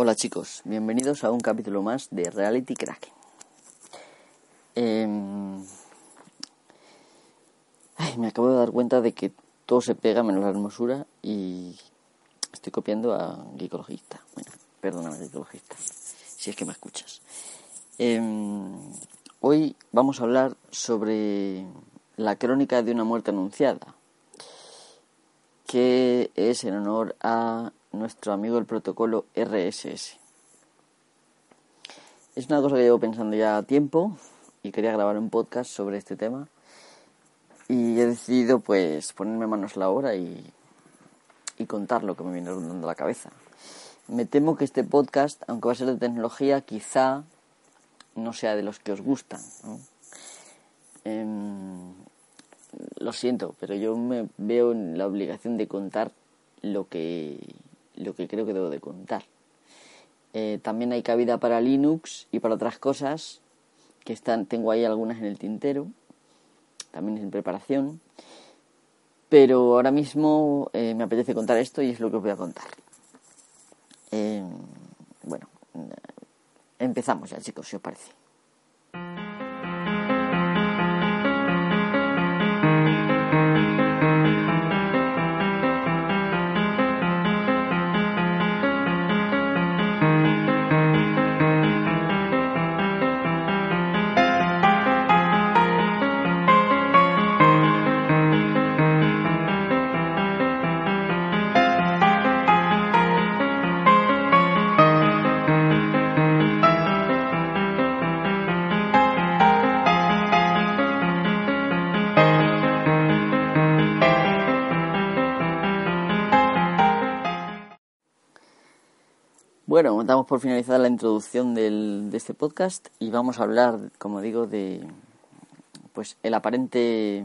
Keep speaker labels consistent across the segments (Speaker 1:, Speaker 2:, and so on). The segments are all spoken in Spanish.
Speaker 1: Hola chicos, bienvenidos a un capítulo más de Reality Cracking. Em, me acabo de dar cuenta de que todo se pega menos la hermosura y estoy copiando a Gicologista. Bueno, perdóname Gicologista, si es que me escuchas. Em, hoy vamos a hablar sobre la crónica de una muerte anunciada, que es en honor a nuestro amigo el protocolo RSS. Es una cosa que llevo pensando ya tiempo y quería grabar un podcast sobre este tema y he decidido pues ponerme manos a la obra y, y contar lo que me viene rondando la cabeza. Me temo que este podcast, aunque va a ser de tecnología, quizá no sea de los que os gustan. Em, lo siento, pero yo me veo en la obligación de contar lo que lo que creo que debo de contar. Eh, también hay cabida para Linux y para otras cosas que están, tengo ahí algunas en el tintero, también en preparación, pero ahora mismo eh, me apetece contar esto y es lo que os voy a contar. Eh, bueno, empezamos ya chicos, si os parece. Bueno, damos por finalizada la introducción del, de este podcast y vamos a hablar, como digo, de pues el aparente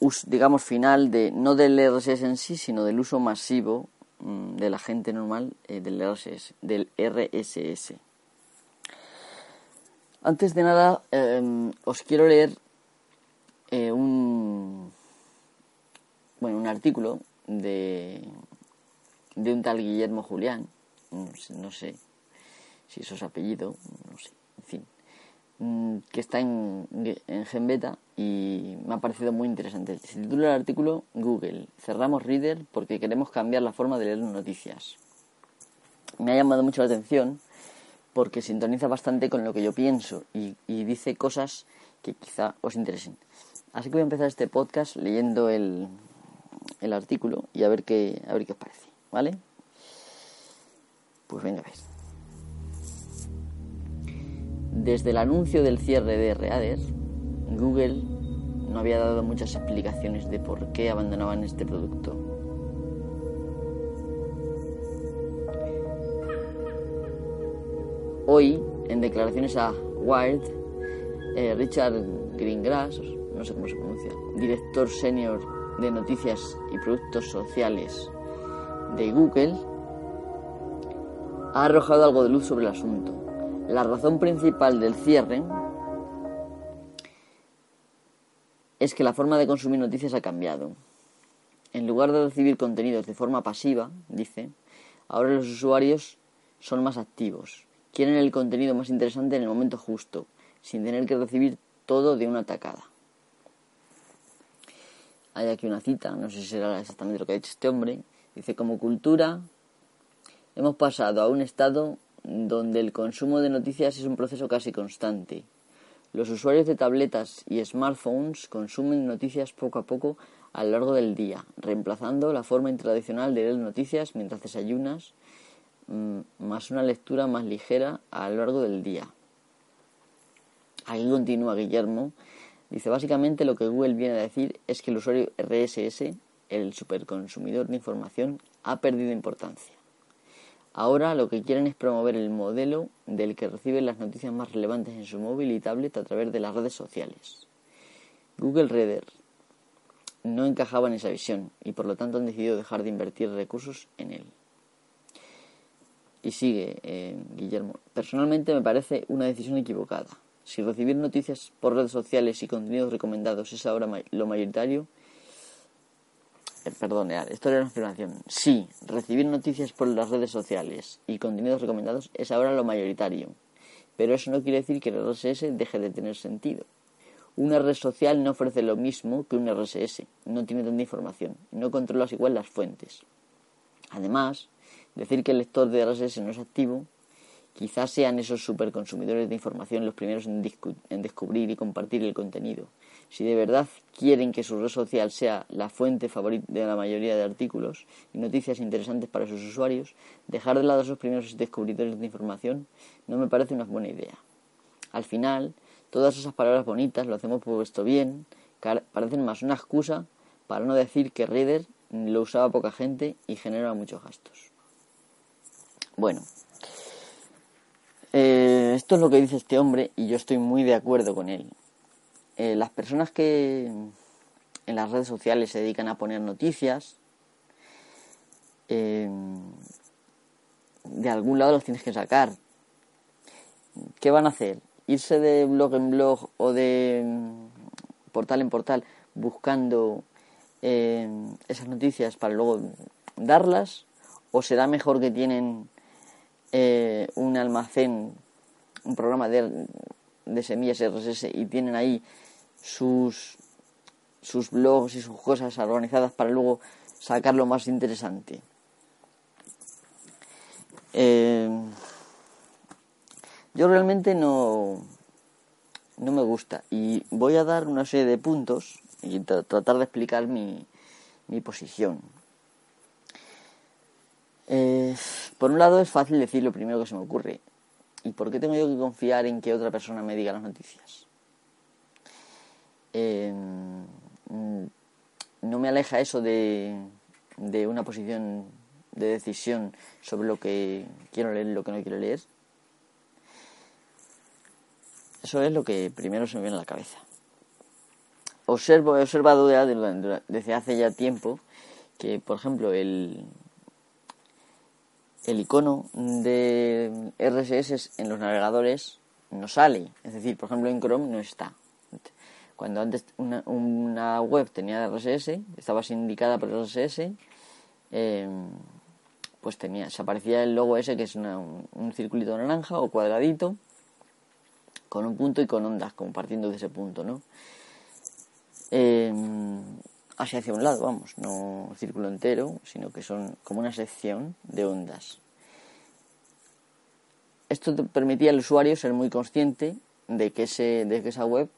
Speaker 1: uso, digamos, final de no del RSS en sí, sino del uso masivo mm, de la gente normal eh, del RSS, del RSS. Antes de nada, em, os quiero leer eh, un bueno un artículo de de un tal Guillermo Julián, no sé si eso es apellido, no sé, en fin, mm, que está en, en Genbeta y me ha parecido muy interesante. Se titula el artículo Google, cerramos Reader porque queremos cambiar la forma de leer noticias. Me ha llamado mucho la atención porque sintoniza bastante con lo que yo pienso y, y dice cosas que quizá os interesen. Así que voy a empezar este podcast leyendo el, el artículo y a ver qué, a ver qué os parece. ¿Vale? Pues venga a ver. Desde el anuncio del cierre de Reader, Google no había dado muchas explicaciones de por qué abandonaban este producto. Hoy, en declaraciones a Wired, eh, Richard Greengrass, no sé cómo se pronuncia, director senior de noticias y productos sociales de Google ha arrojado algo de luz sobre el asunto. La razón principal del cierre es que la forma de consumir noticias ha cambiado. En lugar de recibir contenidos de forma pasiva, dice, ahora los usuarios son más activos. Quieren el contenido más interesante en el momento justo, sin tener que recibir todo de una tacada. Hay aquí una cita, no sé si será exactamente lo que ha dicho este hombre, Dice, como cultura hemos pasado a un estado donde el consumo de noticias es un proceso casi constante. Los usuarios de tabletas y smartphones consumen noticias poco a poco a lo largo del día, reemplazando la forma tradicional de leer noticias mientras desayunas, mm, más una lectura más ligera a lo largo del día. Aquí continúa Guillermo. Dice, básicamente lo que Google viene a decir es que el usuario RSS el superconsumidor de información ha perdido importancia. Ahora lo que quieren es promover el modelo del que recibe las noticias más relevantes en su móvil y tablet a través de las redes sociales. Google Reader no encajaba en esa visión y por lo tanto han decidido dejar de invertir recursos en él. Y sigue eh, Guillermo. Personalmente me parece una decisión equivocada. Si recibir noticias por redes sociales y contenidos recomendados es ahora lo mayoritario, eh, perdón, esto era una afirmación. Sí, recibir noticias por las redes sociales y contenidos recomendados es ahora lo mayoritario. Pero eso no quiere decir que el RSS deje de tener sentido. Una red social no ofrece lo mismo que un RSS, no tiene tanta información, no controlas igual las fuentes. Además, decir que el lector de RSS no es activo, quizás sean esos superconsumidores de información los primeros en, en descubrir y compartir el contenido. Si de verdad quieren que su red social sea la fuente favorita de la mayoría de artículos y noticias interesantes para sus usuarios, dejar de lado a esos primeros descubridores de información no me parece una buena idea. Al final, todas esas palabras bonitas, lo hacemos puesto bien, parecen más una excusa para no decir que Reader lo usaba poca gente y genera muchos gastos. Bueno, eh, esto es lo que dice este hombre y yo estoy muy de acuerdo con él. Eh, las personas que en las redes sociales se dedican a poner noticias, eh, de algún lado los tienes que sacar. ¿Qué van a hacer? ¿Irse de blog en blog o de mm, portal en portal buscando eh, esas noticias para luego darlas? ¿O será mejor que tienen un almacén, un programa de, de semillas RSS y tienen ahí sus, sus blogs y sus cosas organizadas para luego sacar lo más interesante. Eh, yo realmente no, no me gusta y voy a dar una serie de puntos y tratar de explicar mi, mi posición. Eh, por un lado es fácil decir lo primero que se me ocurre. ¿Y por qué tengo yo que confiar en que otra persona me diga las noticias? Em, no me aleja eso de, de una posición de decisión sobre lo que quiero leer y lo que no quiero leer. Eso es lo que primero se me viene a la cabeza. Observo, he observado desde hace ya tiempo que, por ejemplo, el, el icono de RSS en los navegadores no sale. Es decir, por ejemplo, en Chrome no está. Cuando antes una, una web tenía RSS, estaba indicada por RSS, em, pues tenía, se aparecía el logo ese que es un, circulito naranja o cuadradito con un punto y con ondas, compartiendo de ese punto, ¿no? Eh, así hacia un lado, vamos, no círculo entero, sino que son como una sección de ondas. Esto permitía al usuario ser muy consciente de que, ese, de que esa web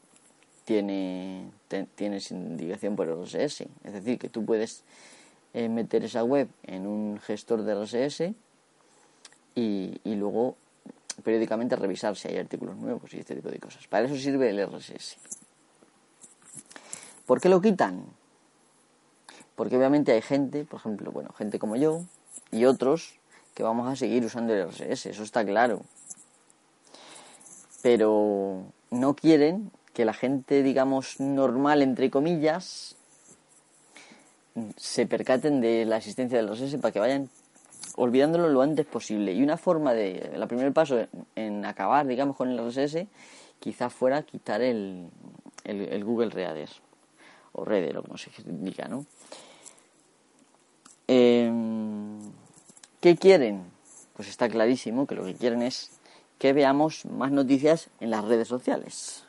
Speaker 1: tiene, tiene indicación por RSS. Es decir, que tú puedes eh, meter esa web en un gestor de RSS y, y, luego periódicamente revisar si hay artículos nuevos y este tipo de cosas. Para eso sirve el RSS. ¿Por qué lo quitan? Porque obviamente hay gente, por ejemplo, bueno, gente como yo y otros que vamos a seguir usando el RSS, eso está claro. Pero no quieren que la gente, digamos, normal, entre comillas, se percaten de la existencia del RSS para que vayan olvidándolo lo antes posible. Y una forma de, el primer paso en acabar, digamos, con el RSS, quizás fuera quitar el, el, Google Reader, o Reader, o como se indica, ¿no? Em, ¿Qué quieren? Pues está clarísimo que lo que quieren es que veamos más noticias en las redes sociales.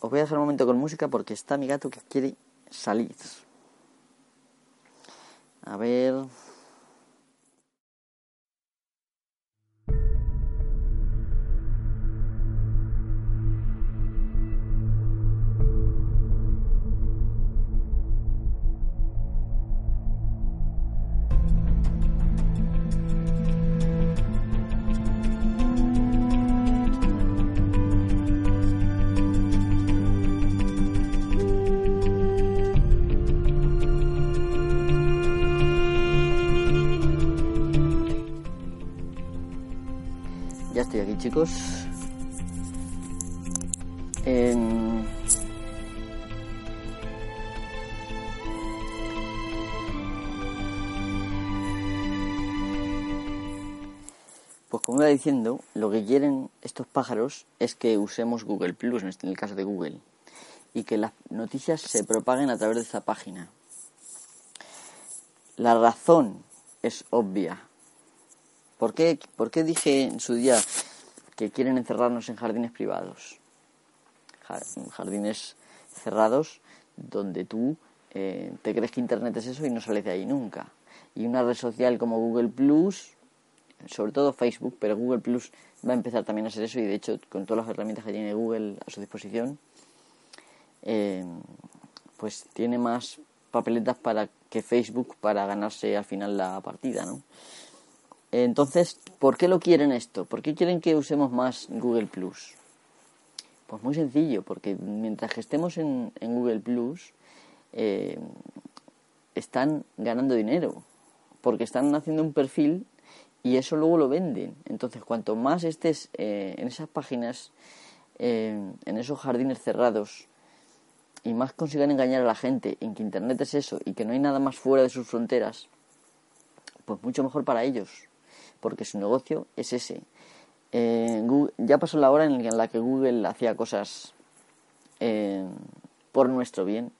Speaker 1: Os voy a dejar un momento con música porque está mi gato que quiere salir. A ver. Pues como iba diciendo, lo que quieren estos pájaros es que usemos Google Plus, en el caso de Google, y que las noticias se propaguen a través de esta página. La razón es obvia. ¿Por qué, ¿Por qué dije en su día que quieren encerrarnos en jardines privados? Jardines cerrados donde tú eh, te crees que Internet es eso y no sales de ahí nunca. Y una red social como Google Plus, sobre todo Facebook, pero Google Plus va a empezar también a ser eso y de hecho con todas las herramientas que tiene Google a su disposición, eh, pues tiene más papeletas para que Facebook para ganarse al final la partida, ¿no? Entonces, ¿por qué lo quieren esto? ¿Por qué quieren que usemos más Google Plus? Pues muy sencillo, porque mientras que estemos en, en Google Plus, eh, están ganando dinero, porque están haciendo un perfil y eso luego lo venden. Entonces, cuanto más estés eh, en esas páginas, eh, en esos jardines cerrados, y más consigan engañar a la gente en que Internet es eso y que no hay nada más fuera de sus fronteras, pues mucho mejor para ellos, porque su negocio es ese. ya pasó la hora en la que Google hacía cosas por nuestro bien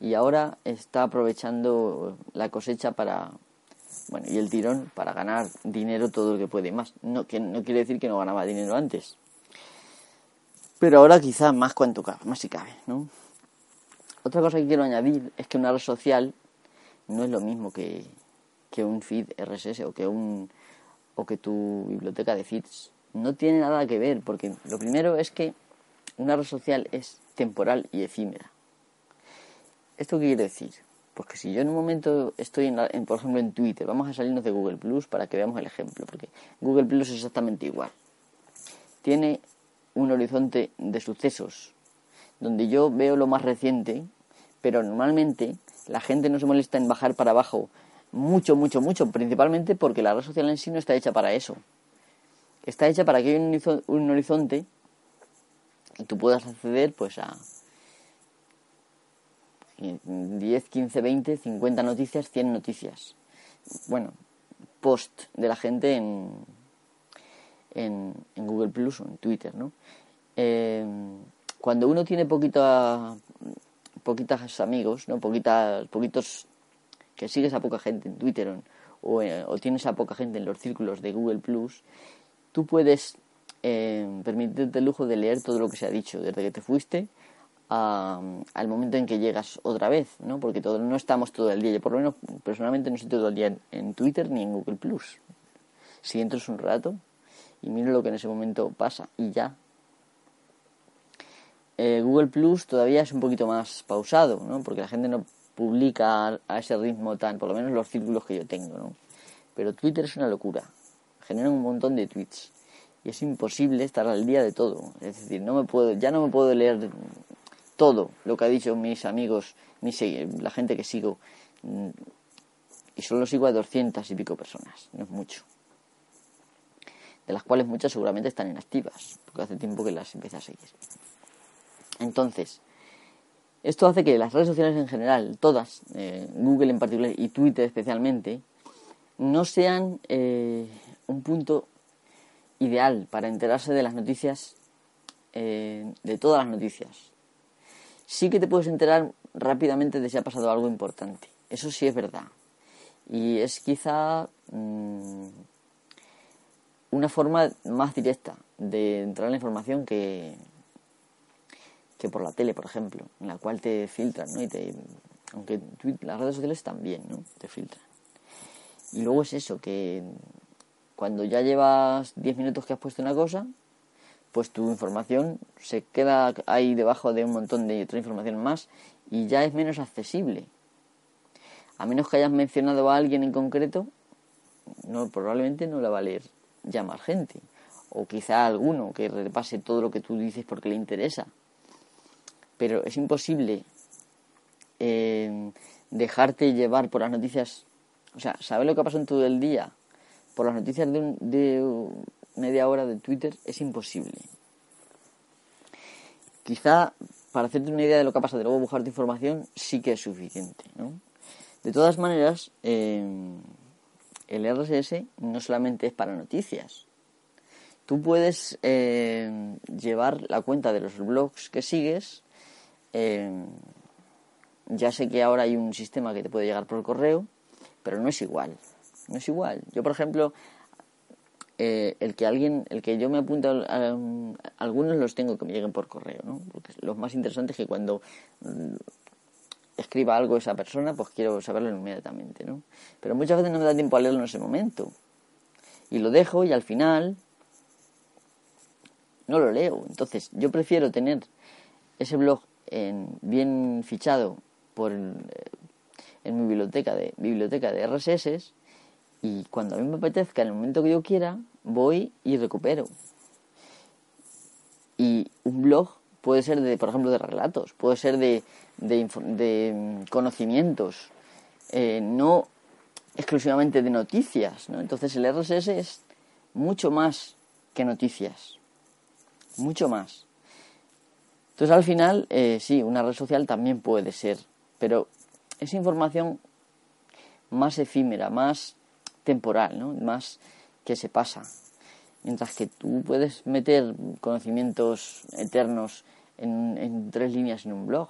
Speaker 1: y ahora está aprovechando la cosecha para bueno y el tirón para ganar dinero todo lo que puede más. No que no quiere decir que no ganaba dinero antes. Pero ahora quizá más cuanto más si cabe no otra cosa que quiero añadir es que una red social no es lo mismo que, que un feed RSS o que un o que tu biblioteca de feeds no tiene nada que ver porque lo primero es que una red social es temporal y efímera ¿Esto qué quiere decir? Pues que si yo en un momento estoy, en, por ejemplo, en Twitter, vamos a salirnos de Google Plus para que veamos el ejemplo, porque Google Plus es exactamente igual. Tiene un horizonte de sucesos, donde yo veo lo más reciente, pero normalmente la gente no se molesta en bajar para abajo mucho, mucho, mucho, principalmente porque la red social en sí no está hecha para eso. Está hecha para que haya un horizonte y tú puedas acceder pues a 10, 15, 20, 50 noticias, 100 noticias. Bueno, post de la gente en, en, Google Plus o en Twitter, ¿no? Eh, cuando uno tiene poquita, poquitas amigos, ¿no? Poquitas, poquitos que sigues a poca gente en Twitter o, eh, o, tienes a poca gente en los círculos de Google Plus, tú puedes eh, permitirte el lujo de leer todo lo que se ha dicho desde que te fuiste al momento en que llegas otra vez, ¿no? Porque todo, no estamos todo el día. Yo por lo menos personalmente no estoy todo el día en, Twitter ni en Google Plus. Si entras un rato y miro lo que en ese momento pasa y ya. Eh, Google Plus todavía es un poquito más pausado, ¿no? Porque la gente no publica a ese ritmo tan, por lo menos los círculos que yo tengo, ¿no? Pero Twitter es una locura. Generan un montón de tweets y es imposible estar al día de todo. Es decir, no me puedo, ya no me puedo leer todo lo que ha dicho mis amigos, la gente que sigo. Mm, y solo sigo a doscientas y pico personas, no es mucho. De las cuales muchas seguramente están inactivas, porque hace tiempo que las empecé a seguir. Entonces, esto hace que las redes sociales en general, todas, eh, Google en particular y Twitter especialmente, no sean eh, un punto ideal para enterarse de las noticias, eh, de todas las noticias sí que te puedes enterar rápidamente de si ha pasado algo importante. Eso sí es verdad. Y es quizá mm, una forma más directa de entrar en la información que, que por la tele, por ejemplo, en la cual te filtran, ¿no? Y te, aunque las redes sociales también, ¿no? Te filtran. Y luego es eso, que cuando ya llevas 10 minutos que has puesto una cosa, pues tu información se queda ahí debajo de un montón de otra información más y ya es menos accesible. A menos que hayas mencionado a alguien en concreto, no, probablemente no la va a leer ya más gente. O quizá alguno que repase todo lo que tú dices porque le interesa. Pero es imposible eh, dejarte llevar por las noticias. O sea, saber lo que ha pasado en todo el día por las noticias de, un, de media hora de Twitter es imposible. Quizá para hacerte una idea de lo que ha pasado y luego buscarte información sí que es suficiente. ¿no? De todas maneras, em, el RSS no solamente es para noticias. Tú puedes em, llevar la cuenta de los blogs que sigues. Em, ya sé que ahora hay un sistema que te puede llegar por correo, pero no es igual. No es igual. Yo, por ejemplo, eh, el que alguien, el que yo me apunto, a, algunos los tengo que me lleguen por correo, ¿no? Porque lo más interesante es que cuando mm, escriba algo esa persona, pues quiero saberlo inmediatamente, ¿no? Pero muchas veces no me da tiempo a leerlo en ese momento. Y lo dejo y al final no lo leo. Entonces, yo prefiero tener ese blog en, bien fichado por eh, en mi biblioteca de biblioteca de RSS y cuando a mí me apetezca, en el momento que yo quiera, voy y recupero. Y un blog puede ser de, por ejemplo, de relatos, puede ser de, de, mm, conocimientos, eh, no exclusivamente de noticias, ¿no? Entonces el RSS es mucho más que noticias, mucho más. Entonces al final, eh, sí, una red social también puede ser, pero es información más efímera, más temporal, ¿no? Más que se pasa. Mientras que tú puedes meter conocimientos eternos en, tres líneas en un blog.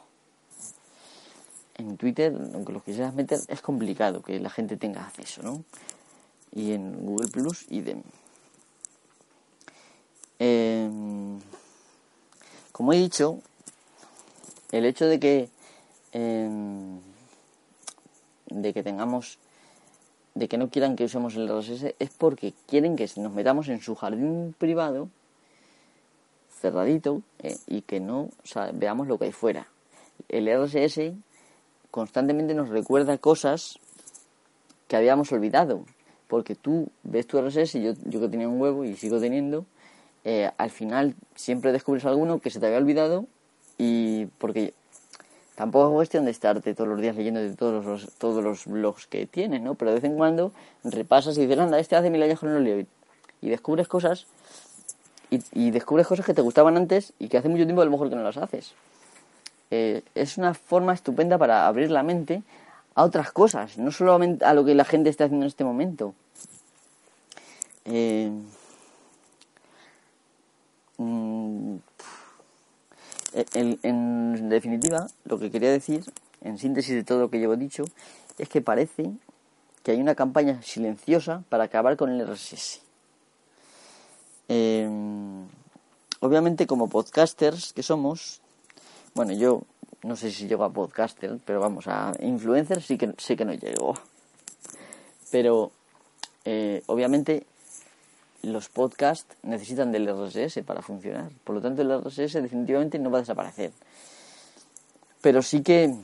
Speaker 1: En Twitter, aunque lo quisieras meter, es complicado que la gente tenga acceso, ¿no? Y en Google Plus, idem. Eh, como he dicho, el hecho de que em, de que tengamos de que no quieran que usemos el RSS es porque quieren que nos metamos en su jardín privado cerradito eh, y que no veamos lo que hay fuera. El RSS constantemente nos recuerda cosas que habíamos olvidado, porque tú ves tu RSS, yo, yo que tenía un huevo y sigo teniendo, eh, al final siempre descubres alguno que se te había olvidado y porque tampoco es cuestión de estarte todos los días leyendo de todos los, todos los blogs que tienes, ¿no? Pero de vez en cuando repasas y dices, anda, este hace mil años que no leo. Y descubres cosas y, descubres cosas que te gustaban antes y que hace mucho tiempo a lo mejor que no las haces. Eh, es una forma estupenda para abrir la mente a otras cosas, no solamente a lo que la gente está haciendo en este momento. Eh, Mm, en, definitiva, lo que quería decir, en síntesis de todo lo que llevo dicho, es que parece que hay una campaña silenciosa para acabar con el RSS. Em, obviamente, como podcasters que somos, bueno, yo no sé si llego a podcaster, pero vamos, a influencer sí que sé que no llego. Pero eh, obviamente los podcasts necesitan del RSS para funcionar. Por lo tanto, el RSS definitivamente no va a desaparecer. Pero sí que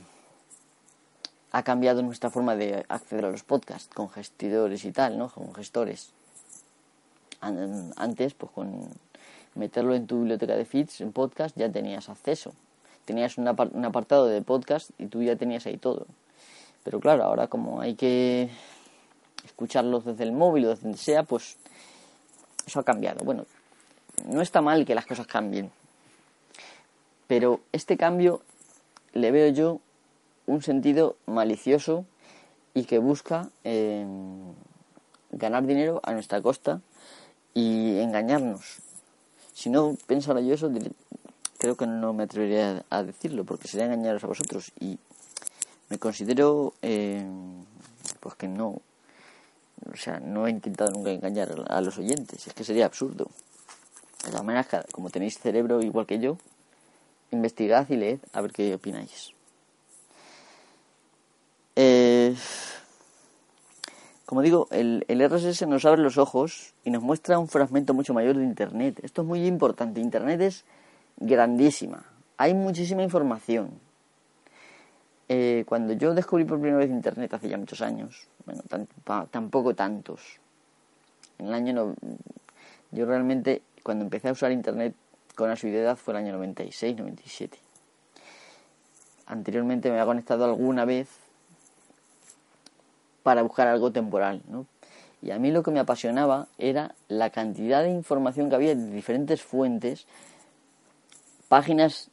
Speaker 1: ha cambiado nuestra forma de acceder a los podcasts con gestidores y tal, ¿no? Con gestores. Antes, pues con meterlo en tu biblioteca de feeds, en podcast, ya tenías acceso. Tenías un apartado de podcast y tú ya tenías ahí todo. Pero claro, ahora como hay que escucharlos desde el móvil o desde donde sea, pues eso ha cambiado. Bueno, no está mal que las cosas cambien, pero este cambio le veo yo un sentido malicioso y que busca em, ganar dinero a nuestra costa y engañarnos. Si no pensara yo eso, creo que no me atrevería a decirlo, porque sería engañaros a vosotros. Y me considero em, pues que no o sea, no he intentado nunca engañar a los oyentes, es que sería absurdo. De todas maneras, como tenéis cerebro igual que yo, investigad y leed a ver qué opináis. Eh, como digo, el, el, RSS nos abre los ojos y nos muestra un fragmento mucho mayor de Internet. Esto es muy importante. Internet es grandísima. Hay muchísima información. Eh, cuando yo descubrí por primera vez Internet hace ya muchos años, bueno, tampoco tantos. En el año no, yo realmente cuando empecé a usar Internet con asiduidad fue el año 96, 97. Anteriormente me había conectado alguna vez para buscar algo temporal, ¿no? Y a mí lo que me apasionaba era la cantidad de información que había de diferentes fuentes, páginas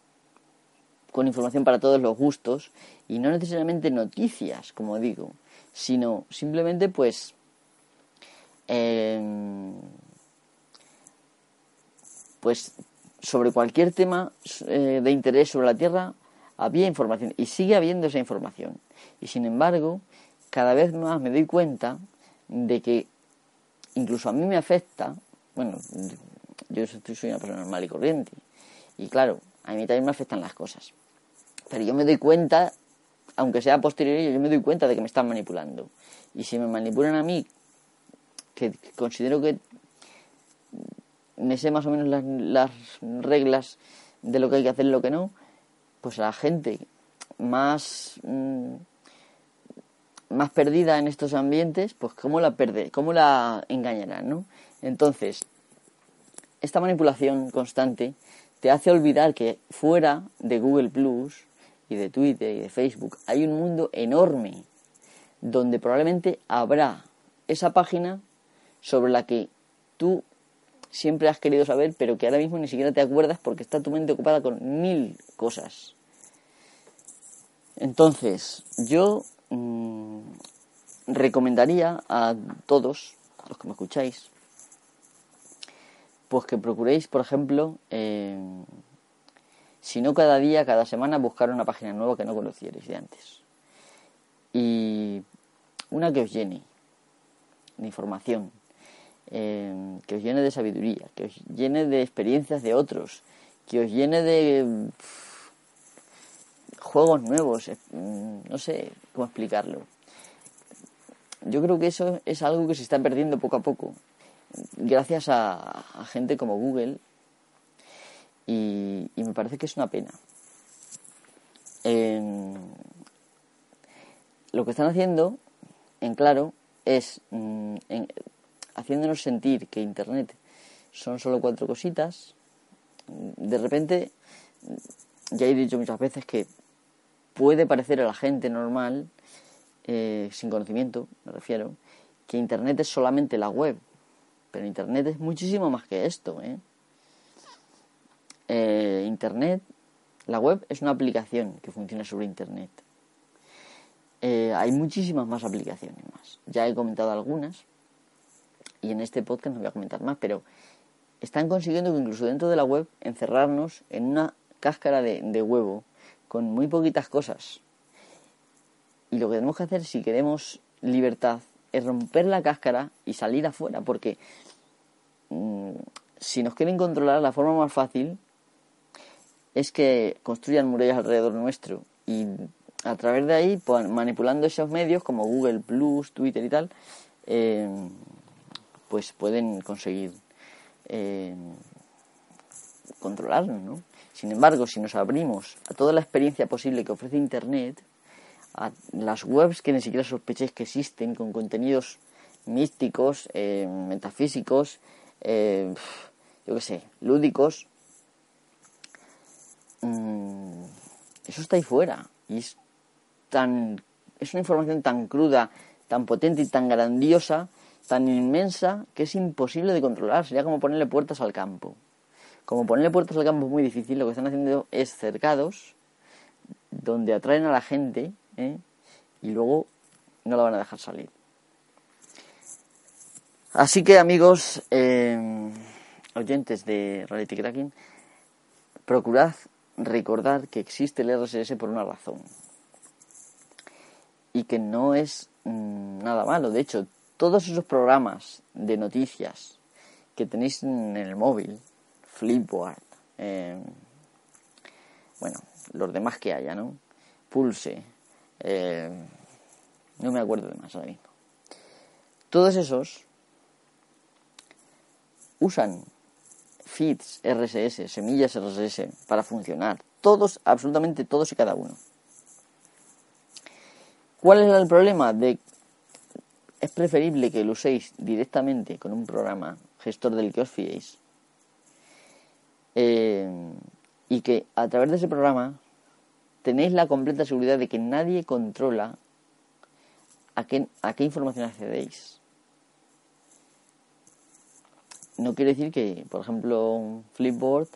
Speaker 1: con información para todos los gustos y no necesariamente noticias, como digo, sino simplemente pues em, pues sobre cualquier tema eh, de interés sobre la Tierra había información y sigue habiendo esa información y sin embargo cada vez más me doy cuenta de que incluso a mí me afecta, bueno, yo soy una persona normal y corriente, y claro, a mí también me afectan las cosas. Pero yo me doy cuenta, aunque sea posterior, yo me doy cuenta de que me están manipulando. Y si me manipulan a mí, que considero que me sé más o menos las, las reglas de lo que hay que hacer y lo que no, pues la gente más mm, más perdida en estos ambientes, pues cómo la perde, cómo la engañarán, ¿no? Entonces, esta manipulación constante te hace olvidar que fuera de Google Plus y de Twitter y de Facebook hay un mundo enorme donde probablemente habrá esa página sobre la que tú siempre has querido saber, pero que ahora mismo ni siquiera te acuerdas porque está tu mente ocupada con mil cosas. Entonces, yo mmm, recomendaría a todos los que me escucháis, pues que procuréis, por ejemplo, eh, si no cada día, cada semana, buscar una página nueva que no conocierais de antes. Y una que os llene de información, eh, que os llene de sabiduría, que os llene de experiencias de otros, que os llene de juegos nuevos, mm, no sé cómo explicarlo. Yo creo que eso es algo que se está perdiendo poco a poco, gracias a, gente como Google, y, me parece que es una pena. lo que están haciendo, en claro, es mm, haciéndonos sentir que Internet son solo cuatro cositas. De repente, ya he dicho muchas veces que puede parecer a la gente normal, eh, sin conocimiento, me refiero, que Internet es solamente la web. Pero Internet es muchísimo más que esto. ¿eh? Eh, Internet, la web es una aplicación que funciona sobre Internet. hay muchísimas más aplicaciones más. Ya he comentado algunas y en este podcast no voy a comentar más, pero están consiguiendo que incluso dentro de la web encerrarnos en una cáscara de huevo con muy poquitas cosas. Y lo que tenemos que hacer si queremos libertad es romper la cáscara y salir afuera, porque mm, si nos quieren controlar, la forma más fácil es que construyan murallas alrededor nuestro y a través de ahí, pues, manipulando esos medios como Google Plus, Twitter y tal, eh, pues pueden conseguir eh, controlarnos, ¿no? Sin embargo, si nos abrimos a toda la experiencia posible que ofrece Internet, a las webs que ni siquiera sospechéis que existen, con contenidos místicos, eh, metafísicos, eh, yo qué sé, lúdicos, mm, eso está ahí fuera. Y es tan. es una información tan cruda, tan potente y tan grandiosa, tan inmensa, que es imposible de controlar. Sería como ponerle puertas al campo. Como ponerle puertas al campo es muy difícil, lo que están haciendo es cercados, donde atraen a la gente ¿eh? y luego no la van a dejar salir. Así que amigos, eh, oyentes de Reality Cracking, procurad recordar que existe el RSS por una razón y que no es mm, nada malo. De hecho, todos esos programas de noticias que tenéis en el móvil, Flipboard, eh, bueno, los demás que haya, ¿no? Pulse, eh, no me acuerdo de más ahora mismo. Todos esos usan feeds RSS, semillas RSS para funcionar. Todos, absolutamente todos y cada uno. ¿Cuál es el problema? De es preferible que lo uséis directamente con un programa gestor del que os fiéis eh, y que a través de ese programa tenéis la completa seguridad de que nadie controla a qué, a qué información accedéis. No quiere decir que, por ejemplo, un Flipboard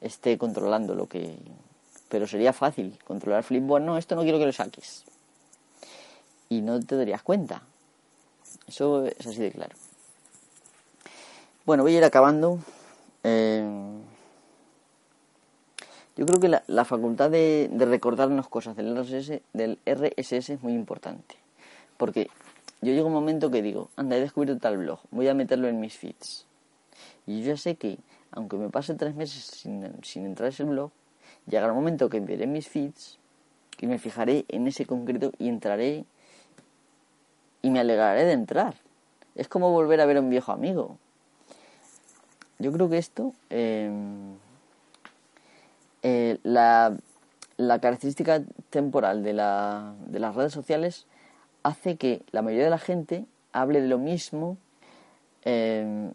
Speaker 1: esté controlando lo que... Pero sería fácil controlar Flipboard. No, esto no quiero que lo saques. Y no te darías cuenta. Eso es así de claro. Bueno, voy a ir acabando. Eh, yo creo que la, facultad de, recordarnos cosas del RSS, del RSS es muy importante. Porque yo llego a un momento que digo, anda, he descubierto tal blog, voy a meterlo en mis feeds. Y yo ya sé que, aunque me pase tres meses sin, sin entrar a ese blog, llegará un momento que veré mis feeds y me fijaré en ese concreto y entraré y me alegraré de entrar. Es como volver a ver a un viejo amigo. Yo creo que esto, em, eh, la, la, característica temporal de, la, de las redes sociales hace que la mayoría de la gente hable de lo mismo, em,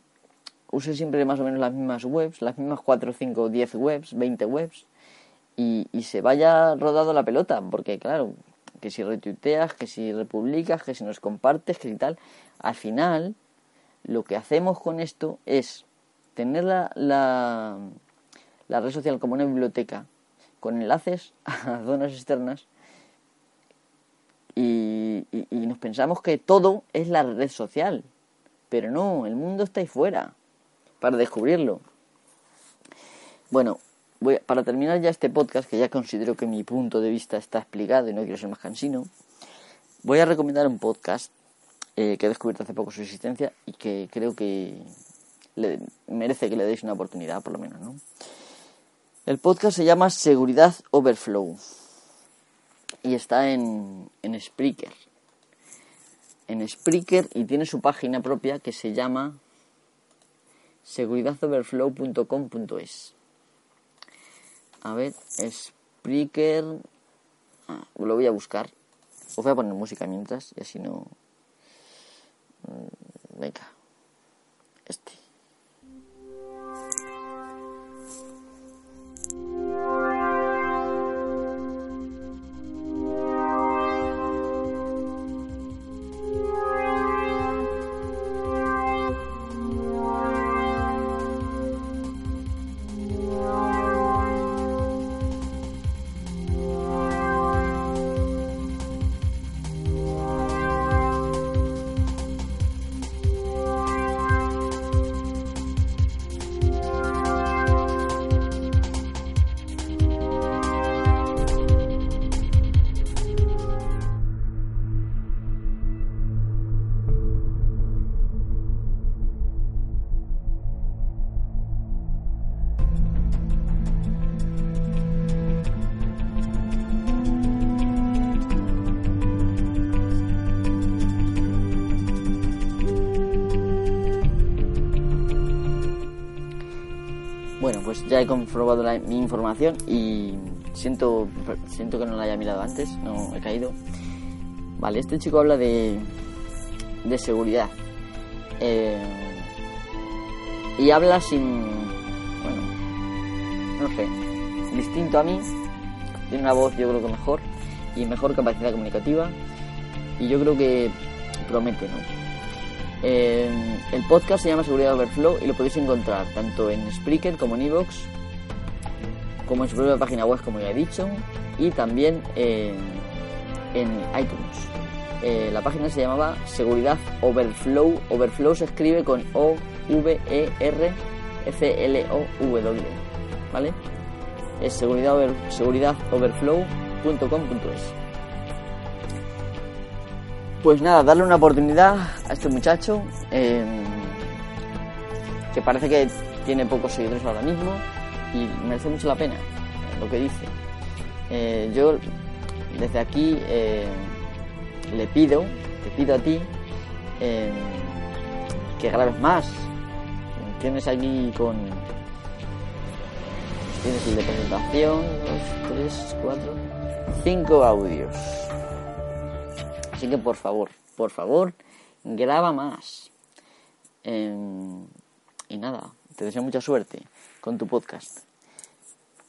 Speaker 1: use siempre más o menos las mismas webs, las mismas 4, 5, 10 webs, 20 webs, y, se vaya rodado la pelota, porque claro, que si retuiteas, que si republicas, que si nos compartes, que si tal, al final lo que hacemos con esto es tener la, la, la red social como una biblioteca con enlaces a zonas externas y, nos pensamos que todo es la red social. Pero no, el mundo está ahí fuera para descubrirlo. Bueno, voy, para terminar ya este podcast, que ya considero que mi punto de vista está explicado y no quiero ser más cansino, voy a recomendar un podcast eh, que he descubierto hace poco su existencia y que creo que le, merece que le deis una oportunidad, por lo menos, ¿no? El podcast se llama Seguridad Overflow y está en, en Spreaker. En Spreaker y tiene su página propia que se llama seguridadoverflow.com.es. A ver, Spreaker. Ah, lo voy a buscar. Os voy a poner música mientras y así no. Mm, venga. Este. Ya he comprobado mi información y siento, siento que no la haya mirado antes, no he caído. Vale, este chico habla de, de seguridad. Eh, y habla sin. Bueno, no sé, distinto a mí. Tiene una voz, yo creo que mejor y mejor capacidad comunicativa. Y yo creo que promete, ¿no? Eh, el podcast se llama Seguridad Overflow y lo podéis encontrar tanto en Spreaker como en Evox, como en su propia página web, como ya he dicho, y también en, iTunes. Eh, la página se llamaba Seguridad Overflow. Overflow se escribe con O V E R F L O W, ¿vale? Es seguridad, seguridadoverflow.com.es. Pues nada, darle una oportunidad a este muchacho, em, que parece que tiene pocos seguidores ahora mismo y merece mucho la pena lo que dice. Eh, yo desde aquí eh, le pido, te pido a ti que grabes más. Tienes aquí con. Tienes el de presentación, dos, tres, cuatro, cinco audios Así que por favor, por favor, graba más. Em, y nada, te deseo mucha suerte con tu podcast.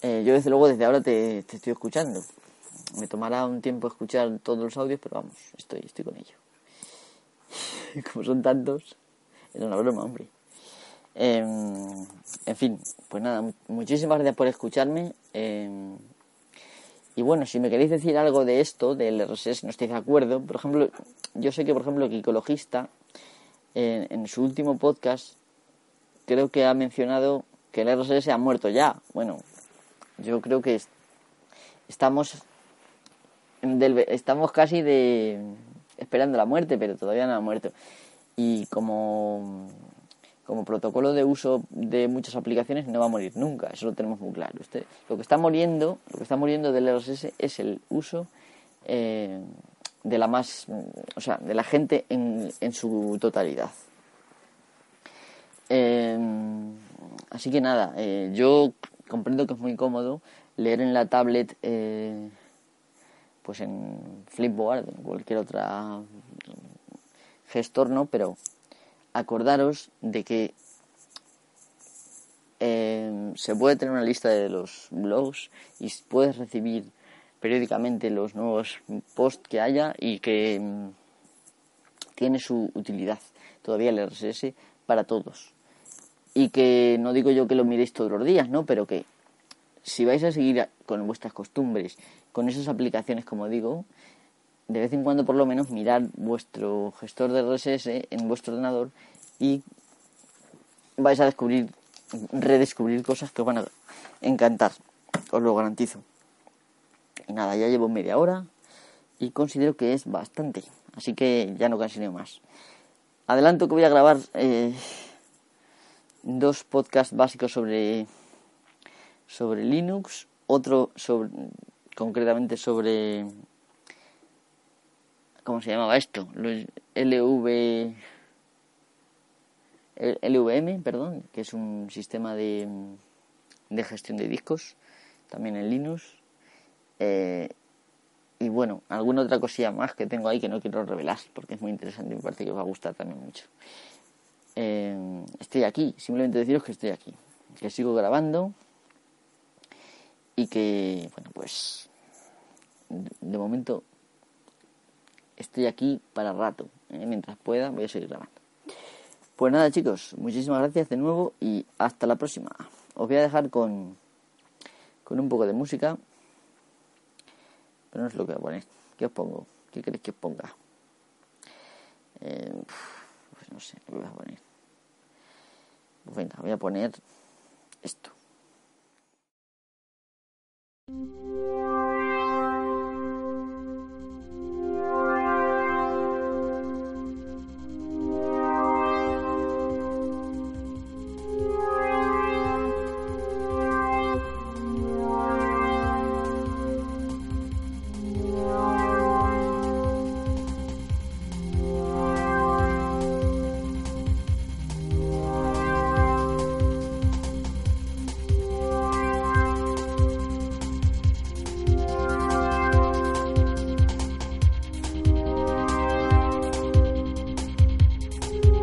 Speaker 1: Eh, yo desde luego desde ahora te, estoy escuchando. Me tomará un tiempo escuchar todos los audios, pero vamos, estoy, estoy con ello. Como son tantos, es una broma, hombre. Em, en fin, pues nada, muchísimas gracias por escucharme. Em, y bueno, si me queréis decir algo de esto, del RSS, no estáis de acuerdo, por ejemplo, yo sé que, por ejemplo, que Ecologista, en, su último podcast, creo que ha mencionado que el RSS ha muerto ya. Bueno, yo creo que estamos, estamos casi de, esperando la muerte, pero todavía no ha muerto. Y como, como protocolo de uso de muchas aplicaciones no va a morir nunca, eso lo tenemos muy claro. Este, lo que está muriendo, lo que está muriendo del RSS es el uso eh, de la más, o sea, de la gente en, en su totalidad. Eh, así que nada, eh, yo comprendo que es muy cómodo leer en la tablet, eh, pues en Flipboard, en cualquier otra gestor, ¿no? Pero acordaros de que se puede tener una lista de los blogs y puedes recibir periódicamente los nuevos posts que haya y que mm, tiene su utilidad todavía el RSS para todos y que no digo yo que lo miréis todos los días, ¿no? Pero que si vais a seguir con vuestras costumbres, con esas aplicaciones, como digo, de vez en cuando por lo menos mirar vuestro gestor de RSS en vuestro ordenador y vais a descubrir, redescubrir cosas que os van a encantar, os lo garantizo. Y nada, ya llevo media hora y considero que es bastante, así que ya no cansaré más. Adelanto que voy a grabar eh, dos podcasts básicos sobre, sobre Linux, otro sobre, concretamente sobre, ¿cómo se llamaba esto? Los LV, LVM, perdón, que es un sistema de, de gestión de discos, también en Linux. Eh, y bueno, alguna otra cosilla más que tengo ahí que no quiero revelar porque es muy interesante y me parece que os va a gustar también mucho. Eh, estoy aquí, simplemente deciros que estoy aquí, que sigo grabando y que, bueno, pues de momento estoy aquí para rato. ¿eh? Mientras pueda, voy a seguir grabando. Pues nada, chicos, muchísimas gracias de nuevo y hasta la próxima. Os voy a dejar con, con un poco de música. Pero no es lo que voy a poner. ¿Qué os pongo? ¿Qué queréis que os ponga? Eh, pues no sé, ¿qué voy a poner? Pues venga, voy a poner esto.